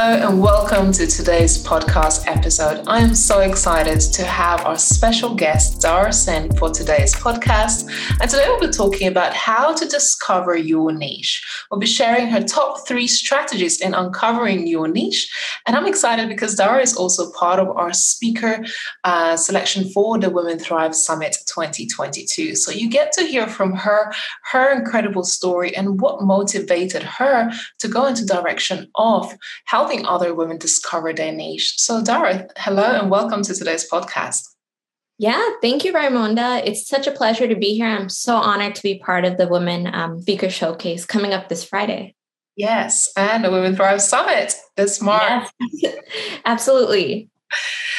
Hello and welcome to today's podcast episode. I am so excited to have our special guest, Dhara Singh, for today's podcast. And today we'll be talking about how to discover your niche. We'll be sharing her top three strategies in uncovering your niche. And I'm excited because Dhara is also part of our speaker uh, selection for the Women Thrive Summit 2022. So you get to hear from her, her incredible story, and what motivated her to go into direction of helping other women discover their niche. So, Dhara, hello and welcome to today's podcast. Yeah, thank you, Raimonda. It's such a pleasure to be here. I'm so honored to be part of the Women um, Speaker Showcase coming up this Friday. Yes, and the Women Thrive Summit this March. Yes. Absolutely.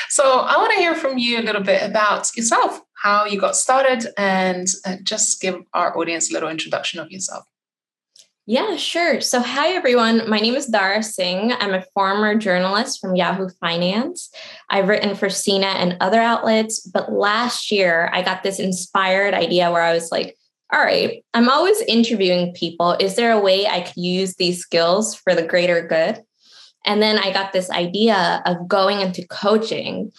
So, I want to hear from you a little bit about yourself, how you got started, and uh, just give our audience a little introduction of yourself. Yeah, sure. So, hi, everyone. My name is Dhara Singh. I'm a former journalist from Yahoo Finance. I've written for CNET and other outlets. But last year, I got this inspired idea where I was like, all right, I'm always interviewing people. Is there a way I could use these skills for the greater good? And then I got this idea of going into coaching.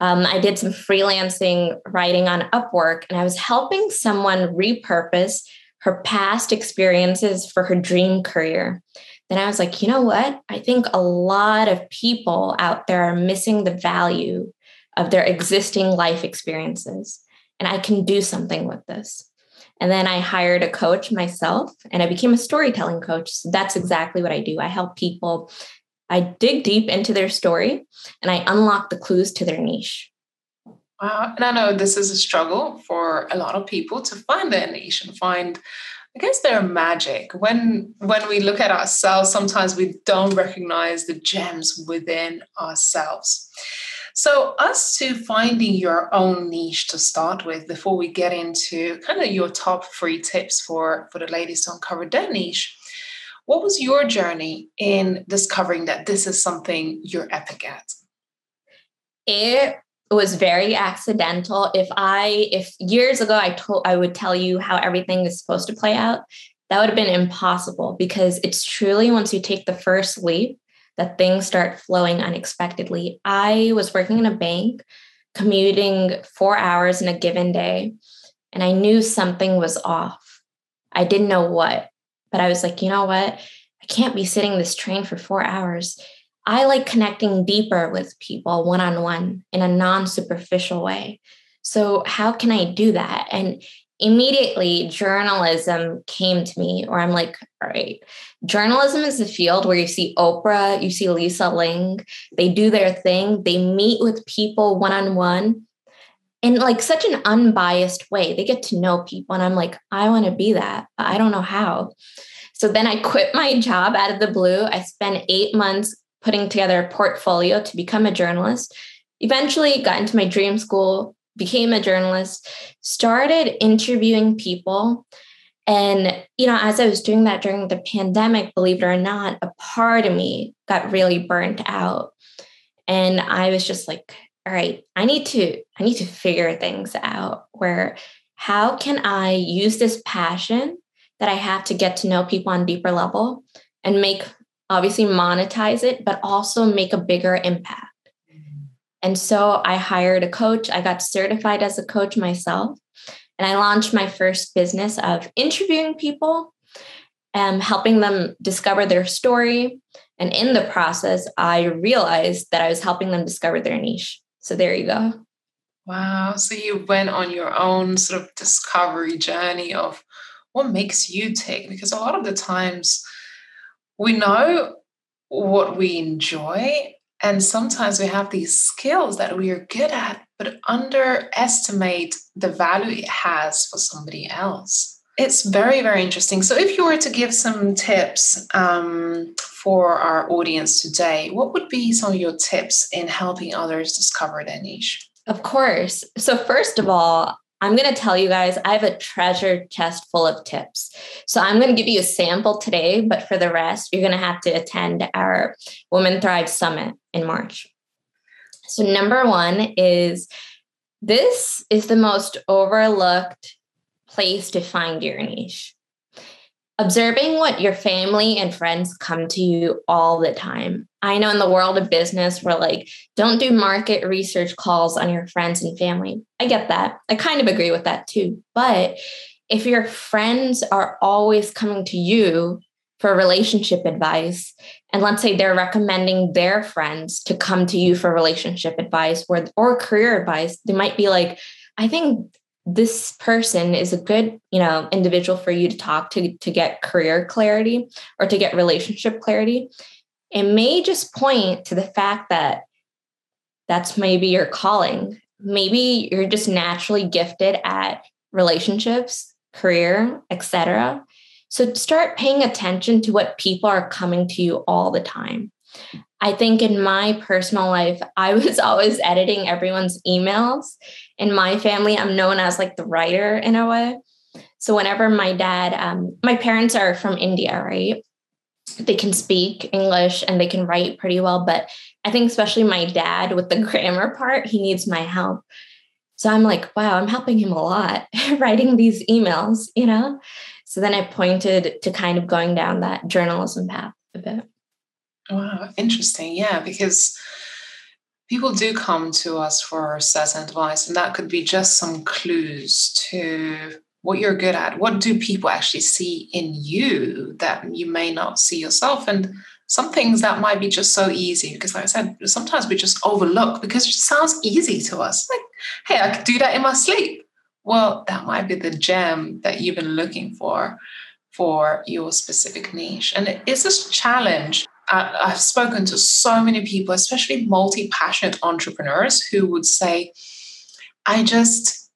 Um, I did some freelancing writing on Upwork, and I was helping someone repurpose her past experiences for her dream career, then I was like, you know what? I think a lot of people out there are missing the value of their existing life experiences. And I can do something with this. And then I hired a coach myself and I became a storytelling coach. So that's exactly what I do. I help people. I dig deep into their story and I unlock the clues to their niche. Wow. And I know this is a struggle for a lot of people to find their niche and find, I guess, their magic. When when we look at ourselves, sometimes we don't recognize the gems within ourselves. So, us to finding your own niche to start with before we get into kind of your top three tips for, for the ladies to uncover their niche. What was your journey in discovering that this is something you're epic at? It was very accidental. If I if years ago I told I would tell you how everything is supposed to play out, that would have been impossible because it's truly once you take the first leap that things start flowing unexpectedly. I was working in a bank, commuting 4 hours in a given day, and I knew something was off. I didn't know what, but I was like, "You know what? I can't be sitting this train for 4 hours." I like connecting deeper with people one on one in a non superficial way. So, how can I do that? And immediately, journalism came to me, or I'm like, all right, journalism is the field where you see Oprah, you see Lisa Ling, they do their thing, they meet with people one on one in like such an unbiased way. They get to know people. And I'm like, I want to be that, but I don't know how. So then I quit my job out of the blue. I spent eight months putting together a portfolio to become a journalist. Eventually, got into my dream school, became a journalist, started interviewing people. And, you know, as I was doing that during the pandemic, believe it or not, a part of me got really burnt out. And I was just like, all right, I need to, I need to figure things out where how can I use this passion that I have to get to know people on deeper level and make obviously monetize it, but also make a bigger impact. And so I hired a coach. I got certified as a coach myself. And I launched my first business of interviewing people and helping them discover their story. And in the process, I realized that I was helping them discover their niche. So there you go. Wow. So you went on your own sort of discovery journey of what makes you tick? Because a lot of the times, we know what we enjoy and sometimes we have these skills that we are good at but underestimate the value it has for somebody else. It's very very interesting. So if you were to give some tips um, for our audience today what would be some of your tips in helping others discover their niche? Of course. So first of all I'm going to tell you guys, I have a treasure chest full of tips. So I'm going to give you a sample today, but for the rest, you're going to have to attend our Women Thrive Summit in March. So, number one is this is the most overlooked place to find your niche. Observing what your family and friends come to you all the time. I know in the world of business, we're like, don't do market research calls on your friends and family. I get that. I kind of agree with that too. But if your friends are always coming to you for relationship advice, and let's say they're recommending their friends to come to you for relationship advice or, or career advice, they might be like, I think this person is a good you know individual for you to talk to to get career clarity or to get relationship clarity. It may just point to the fact that that's maybe your calling. Maybe you're just naturally gifted at relationships career etc so start paying attention to what people are coming to you all the time I think in my personal life, I was always editing everyone's emails. In my family, I'm known as like the writer in a way. So whenever my dad, um, my parents are from India, right? They can speak English and they can write pretty well. But I think, especially my dad with the grammar part, he needs my help. So I'm like, wow, I'm helping him a lot writing these emails, you know? So then I pointed to kind of going down that journalism path a bit. Wow, interesting. Yeah, because people do come to us for certain advice, and that could be just some clues to what you're good at. What do people actually see in you that you may not see yourself? And some things that might be just so easy because, like I said, sometimes we just overlook because it sounds easy to us. Like, hey, I could do that in my sleep. Well, that might be the gem that you've been looking for for your specific niche. And it is this challenge I've spoken to so many people, especially multi passionate entrepreneurs, who would say, I just,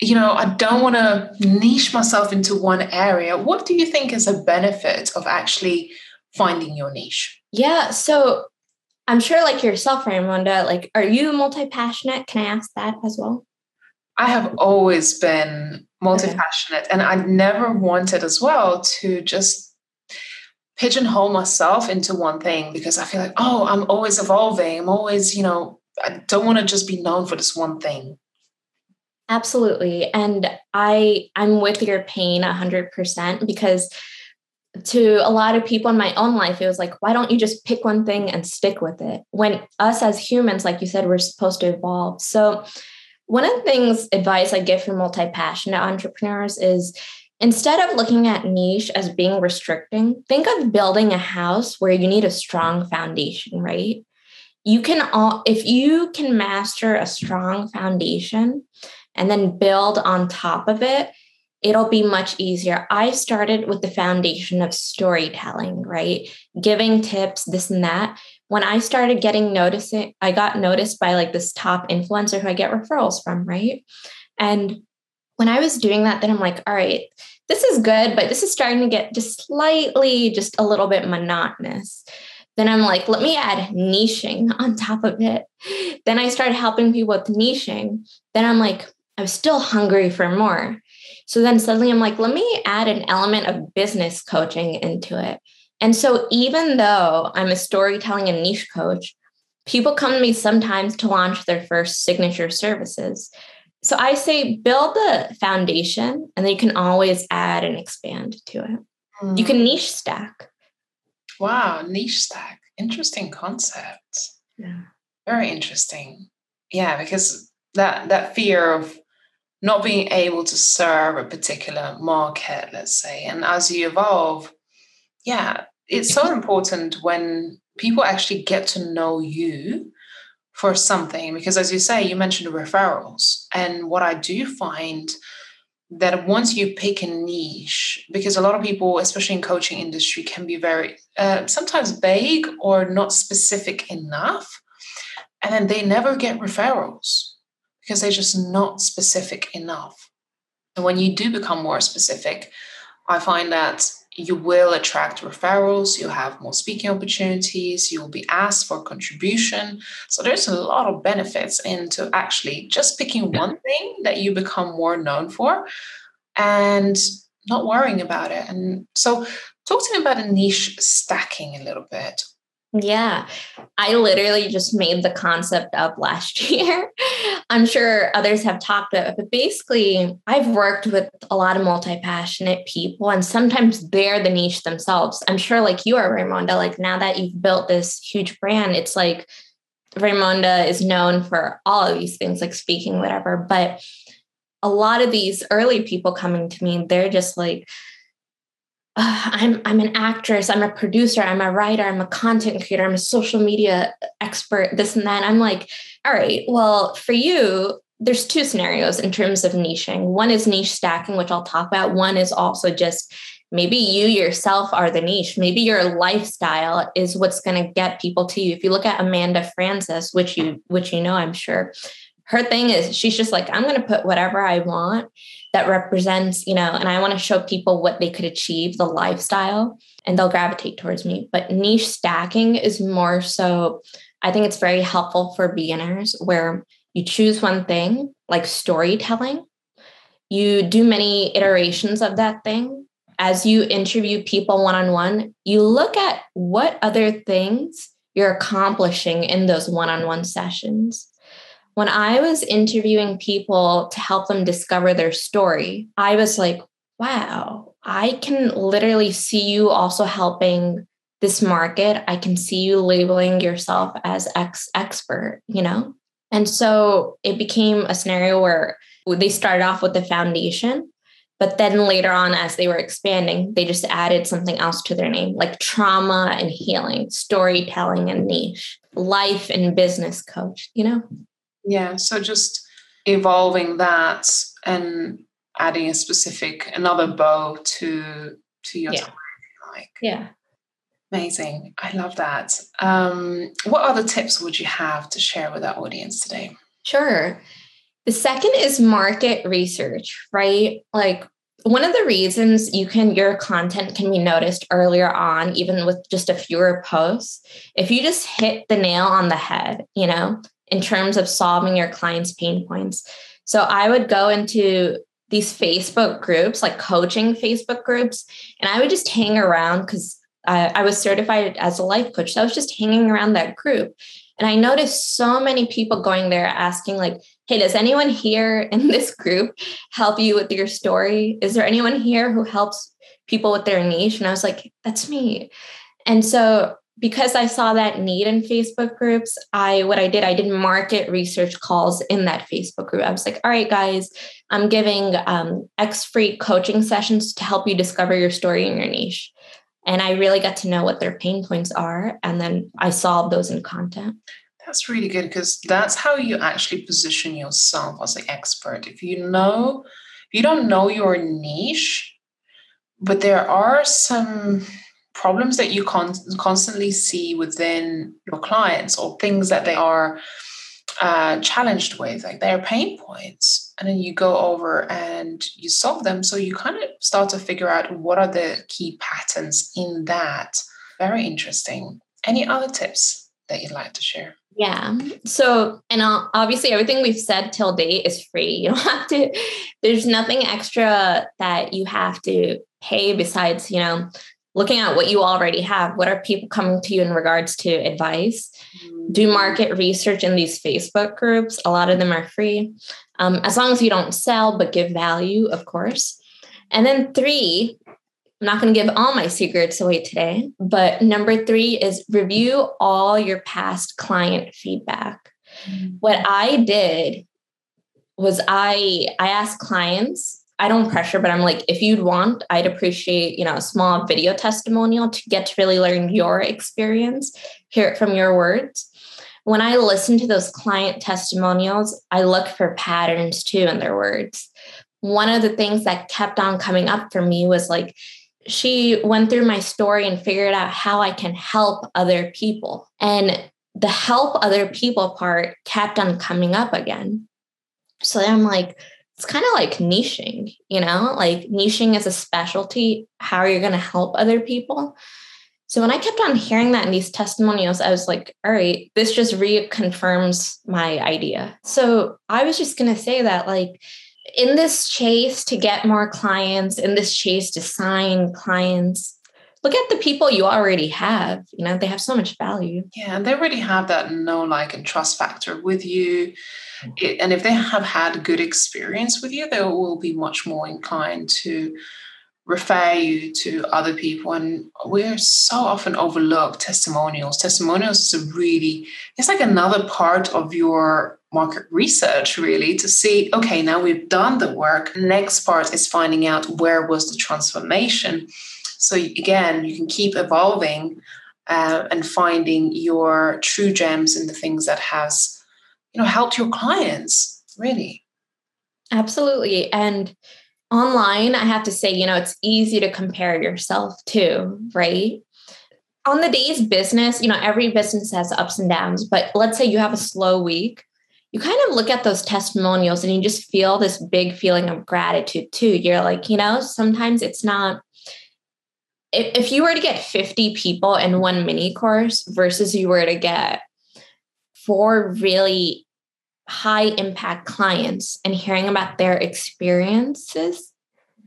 you know, I don't want to niche myself into one area. What do you think is a benefit of actually finding your niche? Yeah. So I'm sure, like yourself, Raimonda, like, are you multi passionate? Can I ask that as well? I have always been multi passionate, okay. and I never wanted as well to just pigeonhole myself into one thing because I feel like, oh, I'm always evolving. I'm always, you know, I don't want to just be known for this one thing. Absolutely. And I I'm with your pain 100% because to a lot of people in my own life it was like why don't you just pick one thing and stick with it when us as humans like you said we're supposed to evolve so one of the things advice i give for multi-passionate entrepreneurs is Instead of looking at niche as being restricting, think of building a house where you need a strong foundation, right? You can all, if you can master a strong foundation and then build on top of it, it'll be much easier. I started with the foundation of storytelling, right? Giving tips, this and that. When I started getting noticing, I got noticed by like this top influencer who I get referrals from, right? And when I was doing that, then I'm like, all right, this is good, but this is starting to get just slightly, just a little bit monotonous. Then I'm like, let me add niching on top of it. Then I started helping people with niching. Then I'm like, I'm still hungry for more. So then suddenly I'm like, let me add an element of business coaching into it. And so even though I'm a storytelling and niche coach, people come to me sometimes to launch their first signature services. So I say build the foundation and then you can always add and expand to it. Mm. You can mm. niche stack. Wow, niche stack. Interesting concept. Yeah. Very interesting. Yeah, because that that fear of not being able to serve a particular market, let's say, and as you evolve, yeah, it's so important when people actually get to know you for something because as you say you mentioned referrals. And what i do find that once you pick a niche because a lot of people especially in coaching industry can be very uh, sometimes vague or not specific enough and then they never get referrals because they're just not specific enough. And when you do become more specific i find that you will attract referrals, you'll have more speaking opportunities, you'll be asked for contribution. So there's a lot of benefits into actually just picking one thing that you become more known for and not worrying about it. And so talk to me about a niche stacking a little bit. Yeah, I literally just made the concept up last year. I'm sure others have talked about it, but basically, I've worked with a lot of multi passionate people, and sometimes they're the niche themselves. I'm sure, like you are, Raimonda, like now that you've built this huge brand, it's like Raimonda is known for all of these things, like speaking, whatever. But a lot of these early people coming to me, they're just like, I'm I'm an actress, I'm a producer, I'm a writer, I'm a content creator, I'm a social media expert, this and that. I'm like, all right, well, for you, there's two scenarios in terms of niching. One is niche stacking, which I'll talk about. One is also just maybe you yourself are the niche. Maybe your lifestyle is what's going to get people to you. If you look at Amanda Frances, which you which you know, I'm sure, her thing is she's just like, I'm going to put whatever I want that represents, you know, and I want to show people what they could achieve, the lifestyle, and they'll gravitate towards me. But niche stacking is more so, I think it's very helpful for beginners where you choose one thing, like storytelling, you do many iterations of that thing. As you interview people one on one, you look at what other things you're accomplishing in those one on one sessions when I was interviewing people to help them discover their story, I was like, wow, I can literally see you also helping this market. I can see you labeling yourself as ex expert, you know? And so it became a scenario where they started off with the foundation, but then later on, as they were expanding, they just added something else to their name, like trauma and healing, storytelling and niche, life and business coach, you know? Yeah. So just evolving that and adding a specific another bow to to your yeah. time, like yeah. Amazing. I love that. Um, what other tips would you have to share with our audience today? Sure. The second is market research, right? Like one of the reasons you can your content can be noticed earlier on even with just a fewer posts if you just hit the nail on the head you know in terms of solving your clients' pain points. So I would go into these Facebook groups, like coaching Facebook groups, and I would just hang around because I, I was certified as a life coach. So I was just hanging around that group. And I noticed so many people going there asking, like, hey, does anyone here in this group help you with your story? Is there anyone here who helps people with their niche? And I was like, that's me. And so because I saw that need in Facebook groups, I what I did, I did market research calls in that Facebook group. I was like, all right, guys, I'm giving um, X free coaching sessions to help you discover your story and your niche. And I really got to know what their pain points are. And then I solved those in content. That's really good because that's how you actually position yourself as an expert. If you know, if you don't know your niche, but there are some problems that you con- constantly see within your clients or things that they are uh, challenged with, like their pain points. And then you go over and you solve them. So you kind of start to figure out what are the key patterns in that. Very interesting. Any other tips that you'd like to share? Yeah. So, and obviously, everything we've said till date is free. You don't have to, there's nothing extra that you have to pay besides, you know, looking at what you already have. What are people coming to you in regards to advice? Do market research in these Facebook groups. A lot of them are free, um, as long as you don't sell, but give value, of course. And then three, I'm not going to give all my secrets away today, but number three is review all your past client feedback. Mm-hmm. What I did was I I asked clients I don't pressure, but I'm like, if you'd want, I'd appreciate, you know, a small video testimonial to get to really learn your experience, hear it from your words. When I listen to those client testimonials, I look for patterns too in their words. One of the things that kept on coming up for me was like, she went through my story and figured out how I can help other people. And the help other people part kept on coming up again. So I'm like, it's kind of like niching, you know, like niching is a specialty. How are you going to help other people? So when I kept on hearing that in these testimonials, I was like, all right, this just reconfirms my idea. So I was just going to say that, like, in this chase to get more clients, in this chase to sign clients, look at the people you already have. You know, they have so much value. Yeah, and they already have that know, like, and trust factor with you. It, and if they have had good experience with you, they will be much more inclined to refer you to other people. And we're so often overlooked testimonials. Testimonials is a really it's like another part of your market research really to see okay now we've done the work. Next part is finding out where was the transformation. So again you can keep evolving uh, and finding your true gems in the things that has you know helped your clients really absolutely and online, I have to say, you know, it's easy to compare yourself to, right? On the day's business, you know, every business has ups and downs, but let's say you have a slow week, you kind of look at those testimonials and you just feel this big feeling of gratitude too. You're like, you know, sometimes it's not. If you were to get 50 people in one mini course versus you were to get four really high impact clients and hearing about their experiences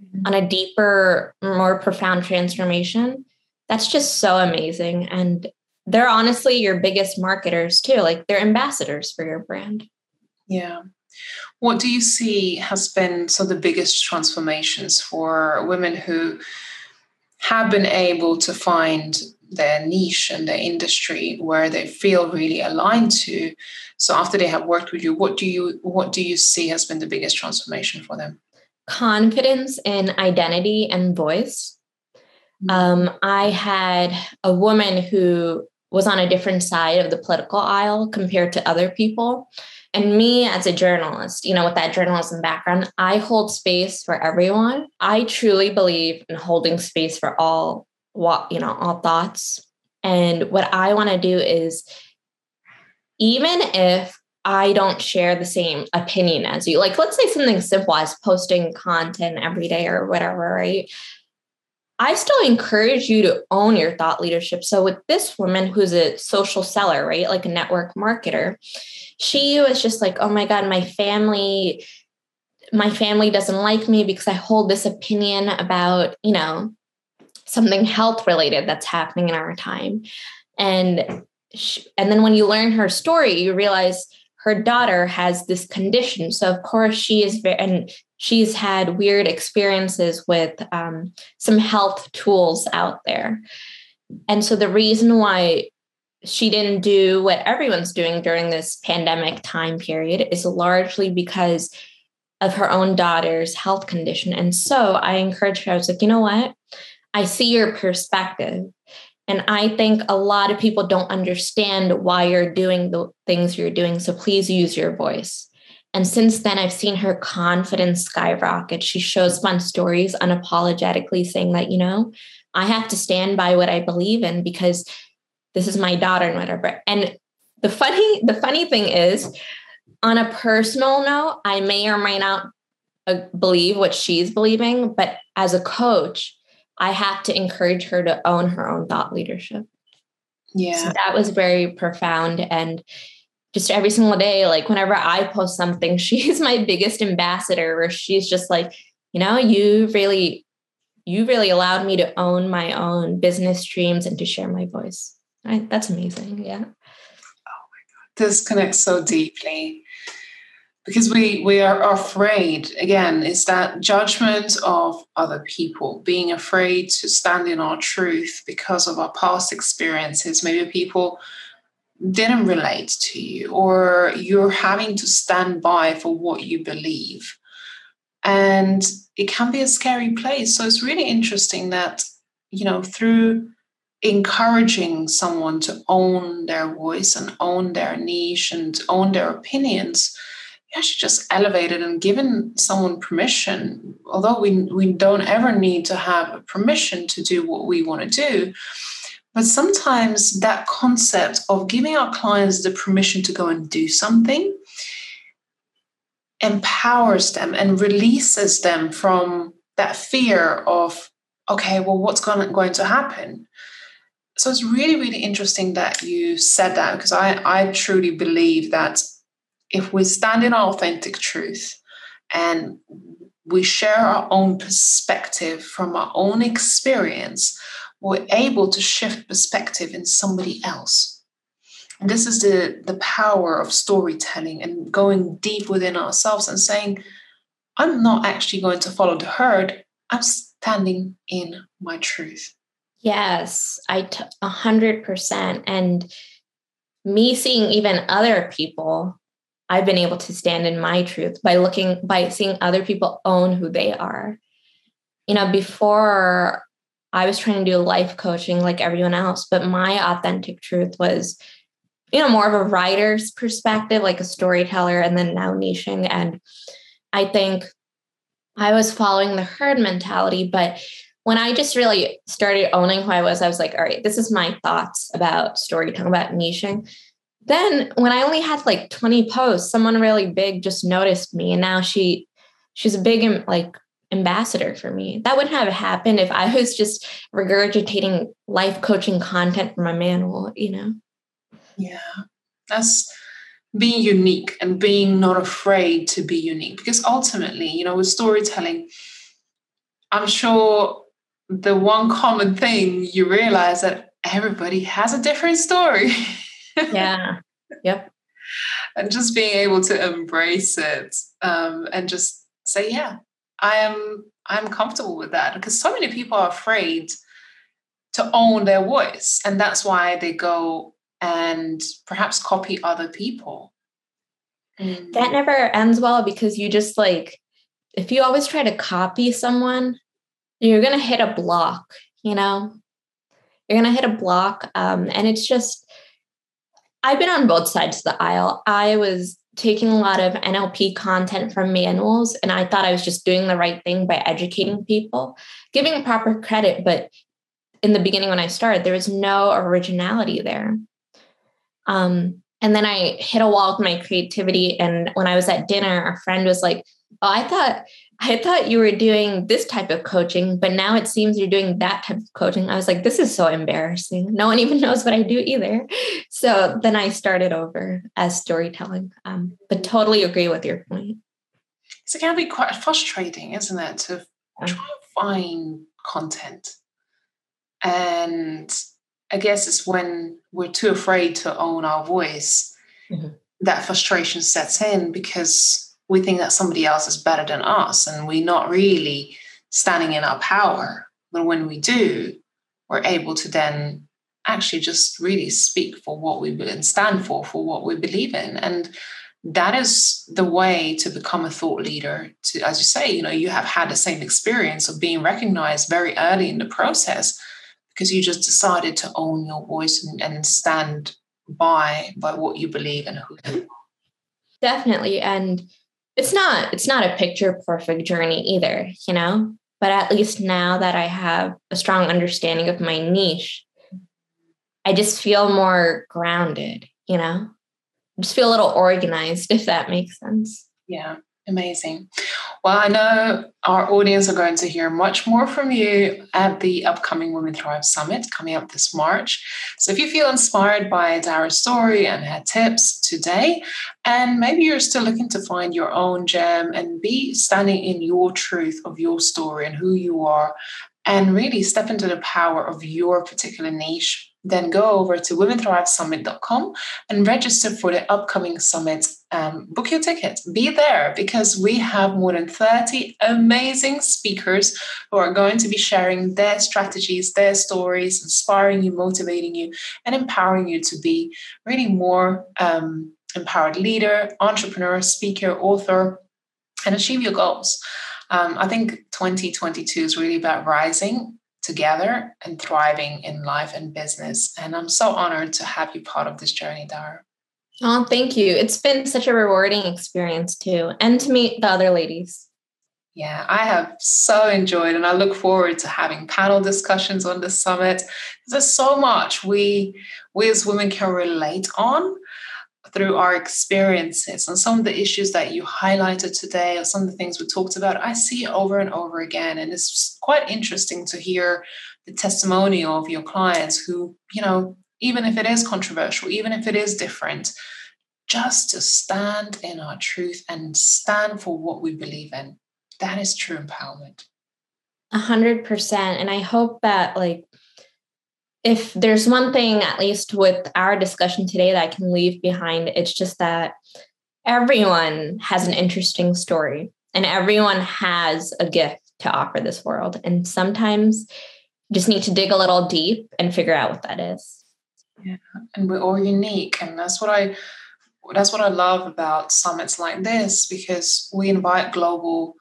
mm-hmm. on a deeper, more profound transformation, that's just so amazing. And they're honestly your biggest marketers too. Like they're ambassadors for your brand. Yeah. What do you see has been so the biggest transformations for women who have been able to find their niche and their industry where they feel really aligned to. So after they have worked with you what do you what do you see has been the biggest transformation for them? Confidence in identity and voice. Mm-hmm. um, i had a woman who was on a different side of the political aisle compared to other people. And me as a journalist you know with that journalism background i hold space for everyone. I truly believe in holding space for all what you know all thoughts and what i want to do is even if I don't share the same opinion as you, like let's say something simple as posting content every day or whatever, right? I still encourage you to own your thought leadership. So, with this woman who's a social seller, right, like a network marketer, she was just like, oh my God, my family, my family doesn't like me because I hold this opinion about, you know, something health related that's happening in our time. And she, and then when you learn her story, you realize her daughter has this condition. So of course she is very, and she's had weird experiences with um, some health tools out there. And so the reason why she didn't do what everyone's doing during this pandemic time period is largely because of her own daughter's health condition. And so I encouraged her, I was like, you know what? I see your perspective. And I think a lot of people don't understand why you're doing the things you're doing. So please use your voice. And since then, I've seen her confidence skyrocket. She shows fun stories unapologetically saying that, you know, I have to stand by what I believe in because this is my daughter and whatever. And the funny, the funny thing is, on a personal note, I may or may not uh, believe what she's believing, but as a coach, I have to encourage her to own her own thought leadership. Yeah. So that was very profound. And just every single day, like whenever I post something, she's my biggest ambassador, where she's just like, you know, you really, you really allowed me to own my own business dreams and to share my voice. I, that's amazing. Yeah. Oh my God. This connects so deeply because we we are afraid again is that judgment of other people being afraid to stand in our truth because of our past experiences. Maybe people didn't relate to you or you're having to stand by for what you believe. And it can be a scary place. So it's really interesting that you know through encouraging someone to own their voice and own their niche and own their opinions actually just elevated and given someone permission, although we, we don't ever need to have a permission to do what we want to do. But sometimes that concept of giving our clients the permission to go and do something empowers them and releases them from that fear of, okay, well, what's going, going to happen? So it's really, really interesting that you said that because I, I truly believe that if we stand in our authentic truth and we share our own perspective from our own experience, we're able to shift perspective in somebody else. And this is the, the power of storytelling and going deep within ourselves and saying, I'm not actually going to follow the herd. I'm standing in my truth. Yes, I t- 100%. And me seeing even other people, I've been able to stand in my truth by looking, by seeing other people own who they are. You know, before I was trying to do life coaching like everyone else, but my authentic truth was, you know, more of a writer's perspective, like a storyteller, and then now niching. And I think I was following the herd mentality, but when I just really started owning who I was, I was like, all right, this is my thoughts about storytelling, about niching. Then when I only had like 20 posts, someone really big just noticed me. And now she she's a big like ambassador for me. That wouldn't have happened if I was just regurgitating life coaching content from a manual, you know? Yeah. That's being unique and being not afraid to be unique because ultimately, you know, with storytelling, I'm sure the one common thing you realize that everybody has a different story. yeah. Yep. and just being able to embrace it um, and just say, yeah, I am I'm comfortable with that because so many people are afraid to own their voice. And that's why they go and perhaps copy other people. Mm. That never ends well because you just like, if you always try to copy someone, you're going to hit a block, you know? You're going to hit a block. Um, and it's just, I've been on both sides of the aisle. I was taking a lot of NLP content from manuals, and I thought I was just doing the right thing by educating people, giving proper credit. But in the beginning, when I started, there was no originality there. Um, and then I hit a wall with my creativity. And when I was at dinner, a friend was like, Oh, I thought I thought you were doing this type of coaching, but now it seems you're doing that type of coaching. I was like, this is so embarrassing. No one even knows what I do either. So then I started over as storytelling. Um, but totally agree with your point. So it can be quite frustrating, isn't it, to try to find content. And I guess it's when we're too afraid to own our voice mm-hmm. that frustration sets in because we think that somebody else is better than us and we're not really standing in our power. But when we do, we're able to then actually just really speak for what we and stand for, for what we believe in. And that is the way to become a thought leader. To, as you say, you know, you have had the same experience of being recognized very early in the process because you just decided to own your voice and, and stand by by what you believe and who you are. Definitely. And it's not it's not a picture perfect journey either you know? But at least now that i have a strong understanding of my niche i just feel more grounded you know? I just feel a little organized if that makes sense. Yeah Amazing. Well, I know our audience are going to hear much more from you at the upcoming Women Thrive Summit coming up this March. So if you feel inspired by Dhara's story and her tips today, and maybe you're still looking to find your own gem and be standing in your truth of your story and who you are, and really step into the power of your particular niche, then go over to womenthrivesummit.com and register for the upcoming summit. Um, book your ticket, be there because we have more than 30 amazing speakers who are going to be sharing their strategies, their stories, inspiring you, motivating you, and empowering you to be really more um, empowered leader, entrepreneur, speaker, author, and achieve your goals. Um, I think 2022 is really about rising together and thriving in life and business. And I'm so honored to have you part of this journey, Dhara. Oh, thank you. It's been such a rewarding experience too, and to meet the other ladies. Yeah, I have so enjoyed, and I look forward to having panel discussions on the summit. There's so much we we as women can relate on, through our experiences and some of the issues that you highlighted today or some of the things we talked about i see over and over again. And it's quite interesting to hear the testimonial of your clients who you know even if it is controversial even if it is different just to stand in our truth and stand for what we believe in. That is true empowerment. A hundred percent. And i hope that like if there's one thing, at least with our discussion today, that I can leave behind, it's just that everyone has an interesting story and everyone has a gift to offer this world. And sometimes you just need to dig a little deep and figure out what that is. Yeah, and we're all unique. And that's what I that's what I love about summits like this because we invite global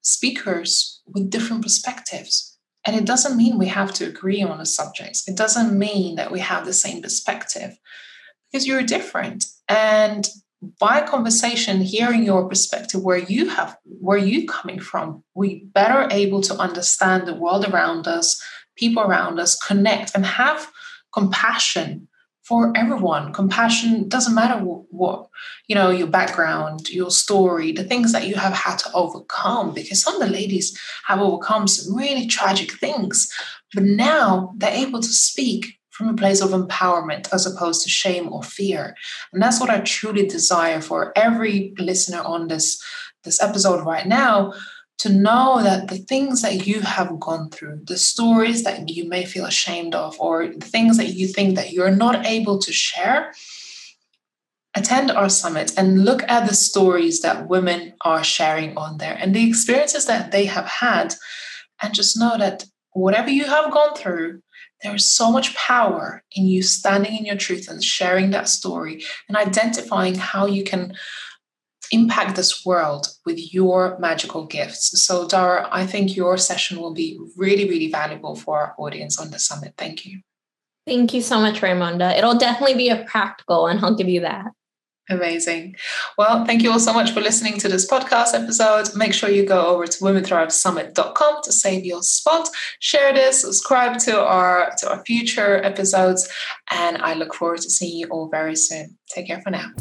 speakers with different perspectives. And it doesn't mean we have to agree on the subjects. It doesn't mean that we have the same perspective because you're different. And by conversation, hearing your perspective, where you have where you coming from, we better able to understand the world around us, people around us, connect and have compassion for everyone. Compassion doesn't matter what, what, you know, your background, your story, the things that you have had to overcome, because some of the ladies have overcome some really tragic things. But now they're able to speak from a place of empowerment as opposed to shame or fear. And that's what I truly desire for every listener on this, this episode right now to know that the things that you have gone through, the stories that you may feel ashamed of, or the things that you think that you're not able to share, attend our summit and look at the stories that women are sharing on there and the experiences that they have had. And just know that whatever you have gone through, there is so much power in you standing in your truth and sharing that story and identifying how you can impact this world with your magical gifts. So, Dhara, I think your session will be really, really valuable for our audience on the summit. Thank you. Thank you so much, Raimonda. It'll definitely be a practical, one, I'll give you that. Amazing. Well, thank you all so much for listening to this podcast episode. Make sure you go over to womenthrivesummit.com to save your spot. Share this, subscribe to our to our future episodes, and I look forward to seeing you all very soon. Take care for now.